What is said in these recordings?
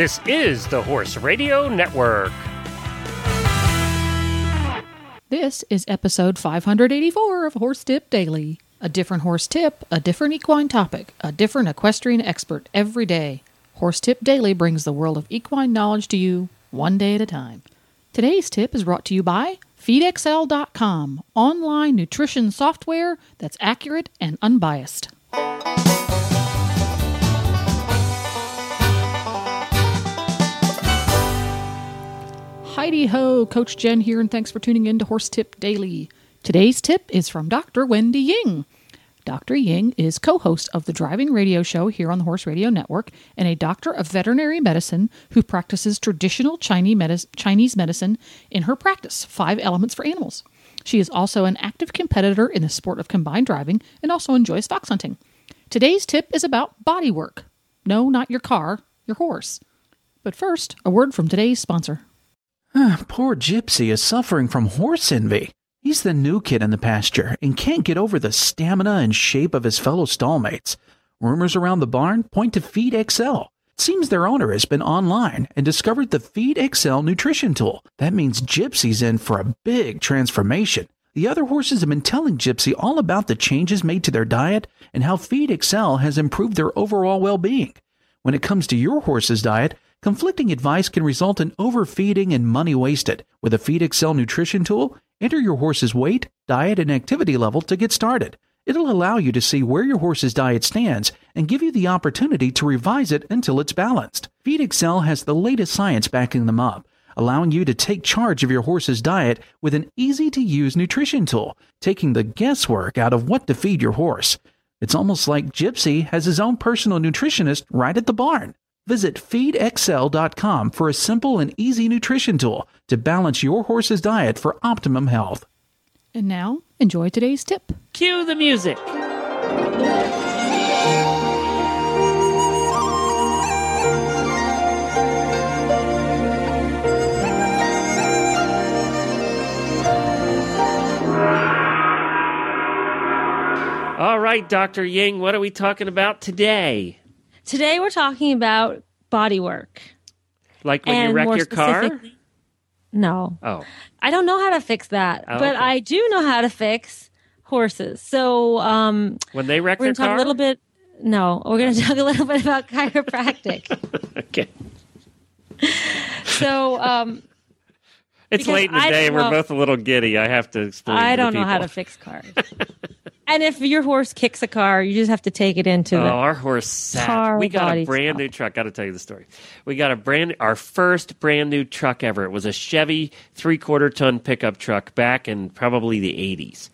This is the Horse Radio Network. This is episode 584 of Horse Tip Daily. A different horse tip, a different equine topic, a different equestrian expert every day. Horse Tip Daily brings the world of equine knowledge to you one day at a time. Today's tip is brought to you by FeedXL.com, online nutrition software that's accurate and unbiased. Heidi ho, Coach Jen here, and thanks for tuning in to Horse Tip Daily. Today's tip is from Dr. Wendy Ying. Dr. Ying is co host of the driving radio show here on the Horse Radio Network and a doctor of veterinary medicine who practices traditional Chinese medicine in her practice, Five Elements for Animals. She is also an active competitor in the sport of combined driving and also enjoys fox hunting. Today's tip is about body work. No, not your car, your horse. But first, a word from today's sponsor. Ah, poor Gypsy is suffering from horse envy. He's the new kid in the pasture and can't get over the stamina and shape of his fellow stallmates. Rumors around the barn point to Feed XL. It seems their owner has been online and discovered the Feed XL nutrition tool. That means Gypsy's in for a big transformation. The other horses have been telling Gypsy all about the changes made to their diet and how Feed XL has improved their overall well being. When it comes to your horse's diet, Conflicting advice can result in overfeeding and money wasted. With a FeedXL nutrition tool, enter your horse's weight, diet, and activity level to get started. It'll allow you to see where your horse's diet stands and give you the opportunity to revise it until it's balanced. FeedXL has the latest science backing them up, allowing you to take charge of your horse's diet with an easy to use nutrition tool, taking the guesswork out of what to feed your horse. It's almost like Gypsy has his own personal nutritionist right at the barn. Visit feedxl.com for a simple and easy nutrition tool to balance your horse's diet for optimum health. And now, enjoy today's tip. Cue the music. All right, Dr. Ying, what are we talking about today? Today we're talking about body work. Like when you wreck your car? No. Oh. I don't know how to fix that, oh, but okay. I do know how to fix horses. So um when they wreck we're gonna talk a little bit no, we're going to talk a little bit about chiropractic. okay. So um it's late in the day. We're both a little giddy. I have to explain. I don't know how to fix cars. and if your horse kicks a car, you just have to take it into oh, the our horse sat. We got a brand new truck. Got to tell you the story. We got a brand our first brand new truck ever. It was a Chevy three quarter ton pickup truck back in probably the eighties.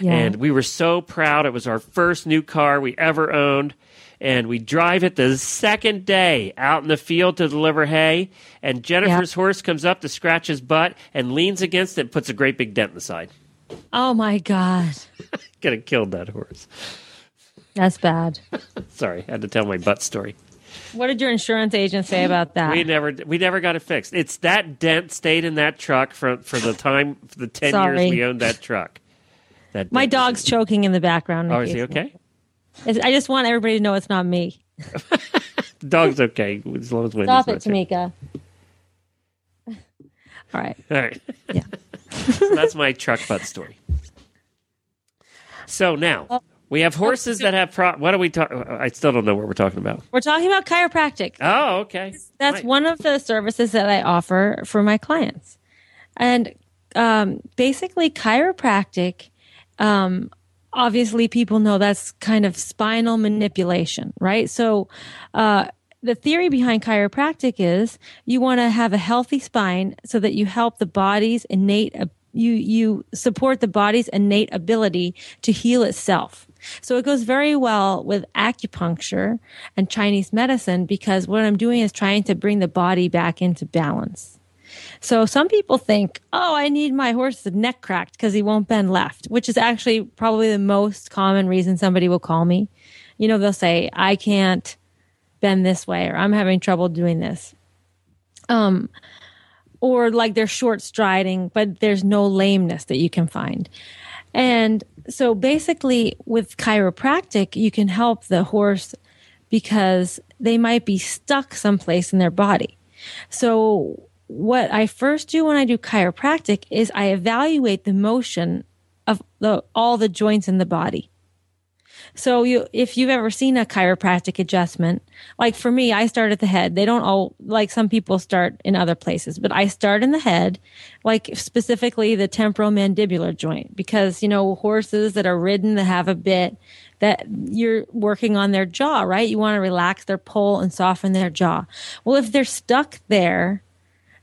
Yeah. And we were so proud. It was our first new car we ever owned and we drive it the second day out in the field to deliver hay. And Jennifer's yep. horse comes up to scratch his butt and leans against it and puts a great big dent in the side. Oh my God. Could have killed that horse. That's bad. Sorry, I had to tell my butt story. What did your insurance agent say about that? We never we never got it fixed. It's that dent stayed in that truck for for the time for the ten Sorry. years we owned that truck. That my dog's choking in the background. Oh, is he okay? I just want everybody to know it's not me. Dog's okay as long as Wendy's Stop it, Tamika. All right. All right. Yeah. so that's my truck butt story. So now we have horses that have pro. What are we talking? I still don't know what we're talking about. We're talking about chiropractic. Oh, okay. That's right. one of the services that I offer for my clients, and um, basically chiropractic um, obviously people know that's kind of spinal manipulation, right? So, uh, the theory behind chiropractic is you want to have a healthy spine so that you help the body's innate you you support the body's innate ability to heal itself. So it goes very well with acupuncture and Chinese medicine because what I'm doing is trying to bring the body back into balance. So some people think, oh, I need my horse's neck cracked because he won't bend left, which is actually probably the most common reason somebody will call me. You know, they'll say, I can't this way or I'm having trouble doing this. Um, or like they're short striding, but there's no lameness that you can find. And so basically with chiropractic, you can help the horse because they might be stuck someplace in their body. So what I first do when I do chiropractic is I evaluate the motion of the, all the joints in the body. So you, if you've ever seen a chiropractic adjustment, like for me, I start at the head. They don't all, like some people start in other places, but I start in the head, like specifically the temporomandibular joint, because, you know, horses that are ridden that have a bit that you're working on their jaw, right? You want to relax their pull and soften their jaw. Well, if they're stuck there,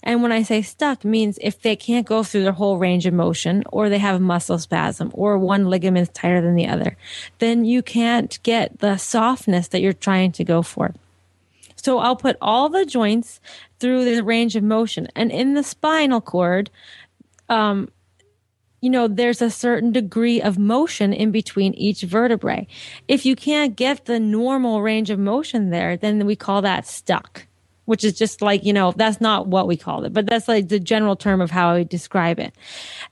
and when I say stuck means if they can't go through their whole range of motion or they have muscle spasm or one ligament is tighter than the other, then you can't get the softness that you're trying to go for. So I'll put all the joints through the range of motion. And in the spinal cord, um, you know, there's a certain degree of motion in between each vertebrae. If you can't get the normal range of motion there, then we call that stuck which is just like, you know, that's not what we call it, but that's like the general term of how I describe it.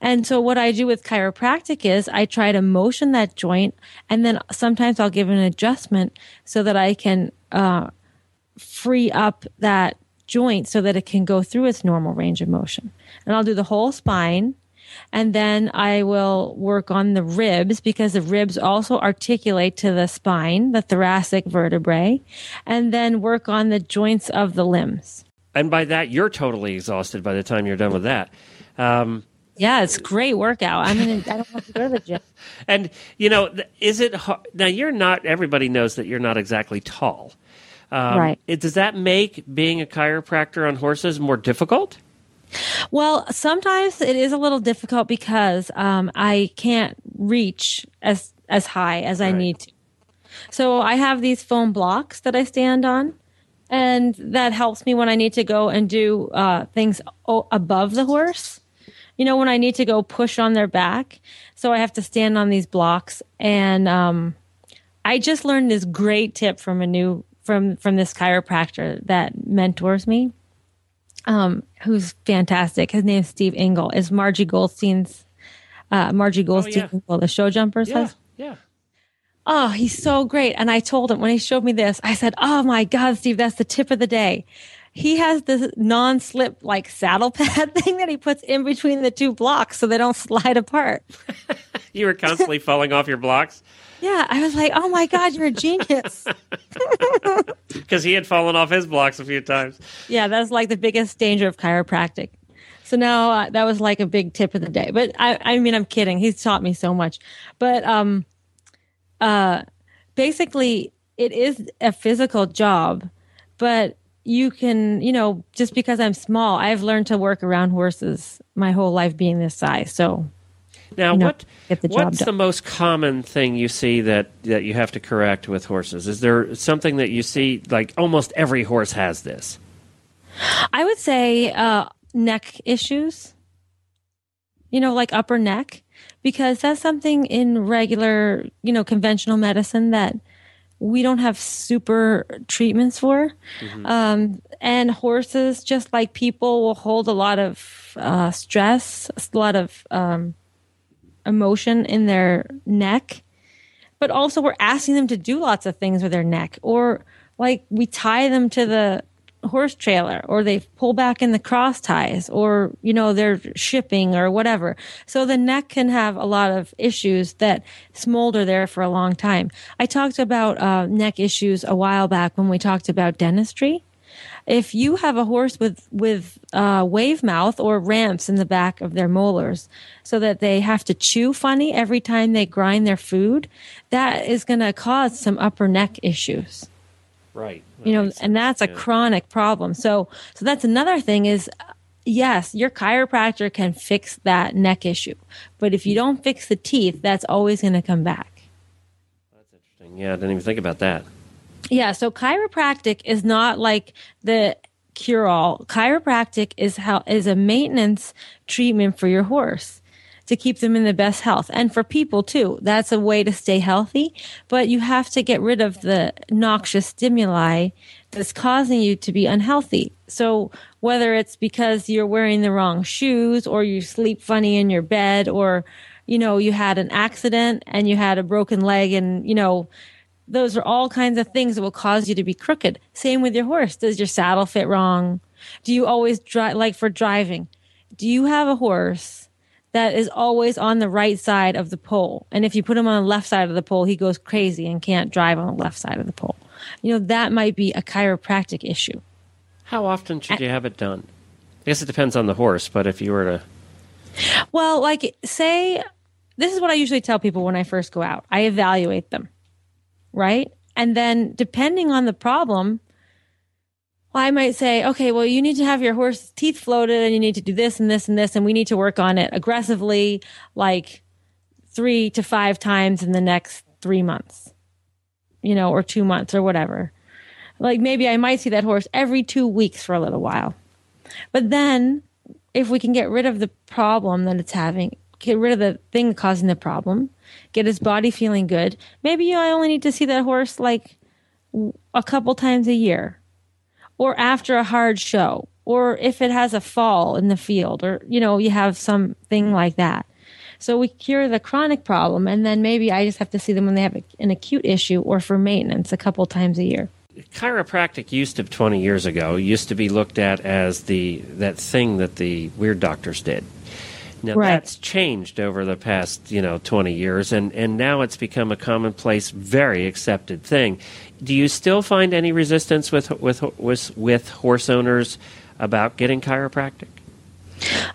And so what I do with chiropractic is I try to motion that joint and then sometimes I'll give an adjustment so that I can, uh, free up that joint so that it can go through its normal range of motion. And I'll do the whole spine and then I will work on the ribs because the ribs also articulate to the spine, the thoracic vertebrae, and then work on the joints of the limbs. And by that, you're totally exhausted by the time you're done with that. Um, yeah, it's great workout. I mean, I don't have to go to the gym. And you know, is it hard? now? You're not. Everybody knows that you're not exactly tall. Um, right. It, does that make being a chiropractor on horses more difficult? Well, sometimes it is a little difficult because um, I can't reach as as high as right. I need to. So I have these foam blocks that I stand on, and that helps me when I need to go and do uh, things o- above the horse. You know, when I need to go push on their back, so I have to stand on these blocks. And um, I just learned this great tip from a new from from this chiropractor that mentors me um, who's fantastic. His name's Steve Engle. Is Margie Goldstein's uh, Margie Goldstein, oh, yeah. the show jumpers? Yeah, yeah. Oh, he's so great. And I told him when he showed me this, I said, "Oh my God, Steve, that's the tip of the day." He has this non-slip like saddle pad thing that he puts in between the two blocks so they don't slide apart. you were constantly falling off your blocks. Yeah, I was like, "Oh my god, you're a genius!" Because he had fallen off his blocks a few times. Yeah, that's like the biggest danger of chiropractic. So now uh, that was like a big tip of the day. But I, I mean, I'm kidding. He's taught me so much. But um, uh, basically, it is a physical job, but you can, you know, just because I'm small, I've learned to work around horses my whole life being this size. So now, what the what's done. the most common thing you see that, that you have to correct with horses? Is there something that you see like almost every horse has this? I would say uh, neck issues. You know, like upper neck, because that's something in regular, you know, conventional medicine that we don't have super treatments for. Mm-hmm. Um, and horses, just like people, will hold a lot of uh, stress, a lot of um, emotion in their neck, but also we're asking them to do lots of things with their neck, or like we tie them to the horse trailer or they pull back in the cross ties or you know they're shipping or whatever. So the neck can have a lot of issues that smolder there for a long time. I talked about uh, neck issues a while back when we talked about dentistry if you have a horse with with uh, wave mouth or ramps in the back of their molars, so that they have to chew funny every time they grind their food, that is going to cause some upper neck issues. Right. That you know, and that's a yeah. chronic problem. So, so that's another thing is yes, your chiropractor can fix that neck issue. But if you don't fix the teeth, that's always going to come back. That's interesting. Yeah, I didn't even think about that. Yeah, so chiropractic is not like the cure all. Chiropractic is how is a maintenance treatment for your horse to keep them in the best health and for people too. That's a way to stay healthy, but you have to get rid of the noxious stimuli that's causing you to be unhealthy. So whether it's because you're wearing the wrong shoes or you sleep funny in your bed or you know you had an accident and you had a broken leg and you know those are all kinds of things that will cause you to be crooked. Same with your horse. Does your saddle fit wrong? Do you always drive, like for driving, do you have a horse that is always on the right side of the pole? And if you put him on the left side of the pole, he goes crazy and can't drive on the left side of the pole. You know, that might be a chiropractic issue. How often should you have it done? I guess it depends on the horse, but if you were to. Well, like, say, this is what I usually tell people when I first go out I evaluate them, right? And then depending on the problem, well, I might say, okay, well, you need to have your horse's teeth floated and you need to do this and this and this, and we need to work on it aggressively, like three to five times in the next three months, you know, or two months or whatever. Like maybe I might see that horse every two weeks for a little while. But then if we can get rid of the problem that it's having, get rid of the thing causing the problem, get his body feeling good, maybe I only need to see that horse like a couple times a year or after a hard show or if it has a fall in the field or you know you have something like that. So we cure the chronic problem and then maybe i just have to see them when they have an acute issue or for maintenance a couple times a year. Chiropractic used to 20 years ago used to be looked at as the that thing that the weird doctors did now right. that's changed over the past, you know, 20 years and and now it's become a commonplace very accepted thing. Do you still find any resistance with with with, with horse owners about getting chiropractic?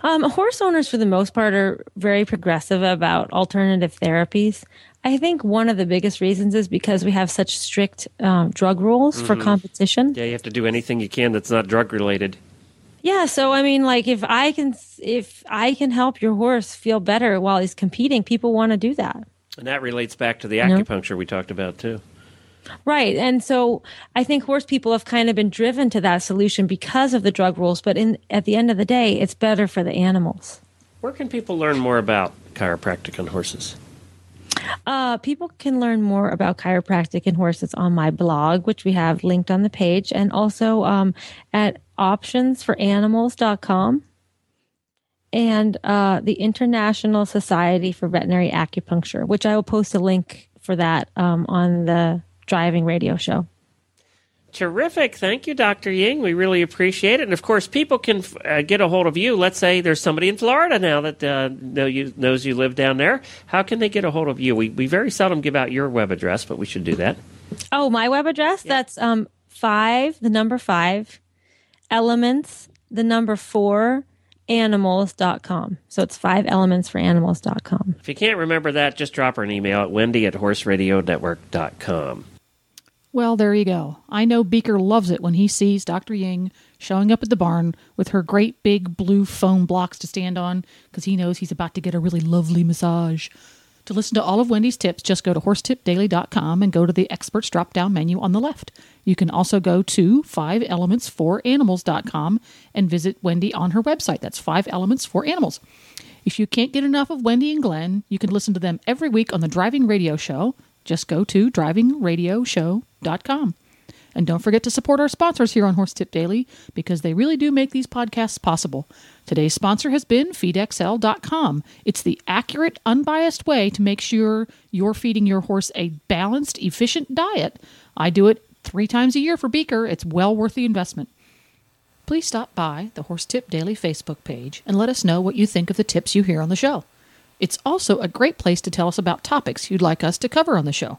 Um, horse owners, for the most part, are very progressive about alternative therapies. I think one of the biggest reasons is because we have such strict um, drug rules mm-hmm. for competition. Yeah, you have to do anything you can that's not drug related. Yeah, so I mean, like if I can if I can help your horse feel better while he's competing, people want to do that. And that relates back to the acupuncture we talked about too. Right. And so I think horse people have kind of been driven to that solution because of the drug rules, but in at the end of the day, it's better for the animals. Where can people learn more about chiropractic on horses? Uh, people can learn more about chiropractic and horses on my blog, which we have linked on the page, and also um, at optionsforanimals.com and uh, the International Society for Veterinary Acupuncture, which I will post a link for that um, on the driving radio show. Terrific. Thank you, Dr. Ying. We really appreciate it. And of course, people can uh, get a hold of you. Let's say there's somebody in Florida now that uh, know you, knows you live down there. How can they get a hold of you? We, we very seldom give out your web address, but we should do that. Oh, my web address? Yeah. That's um, five, the number five, elements, the number four, animals.com. So it's five elements for animals.com. If you can't remember that, just drop her an email at wendy at horseradionetwork.com. Well, there you go. I know Beaker loves it when he sees Dr. Ying showing up at the barn with her great big blue foam blocks to stand on because he knows he's about to get a really lovely massage. To listen to all of Wendy's tips, just go to horsetipdaily.com and go to the experts drop down menu on the left. You can also go to 5elementsforanimals.com and visit Wendy on her website. That's 5 Elements for Animals. If you can't get enough of Wendy and Glenn, you can listen to them every week on the Driving Radio Show. Just go to drivingradioshow.com. And don't forget to support our sponsors here on Horse Tip Daily because they really do make these podcasts possible. Today's sponsor has been feedxl.com. It's the accurate, unbiased way to make sure you're feeding your horse a balanced, efficient diet. I do it three times a year for Beaker. It's well worth the investment. Please stop by the Horse Tip Daily Facebook page and let us know what you think of the tips you hear on the show. It's also a great place to tell us about topics you'd like us to cover on the show.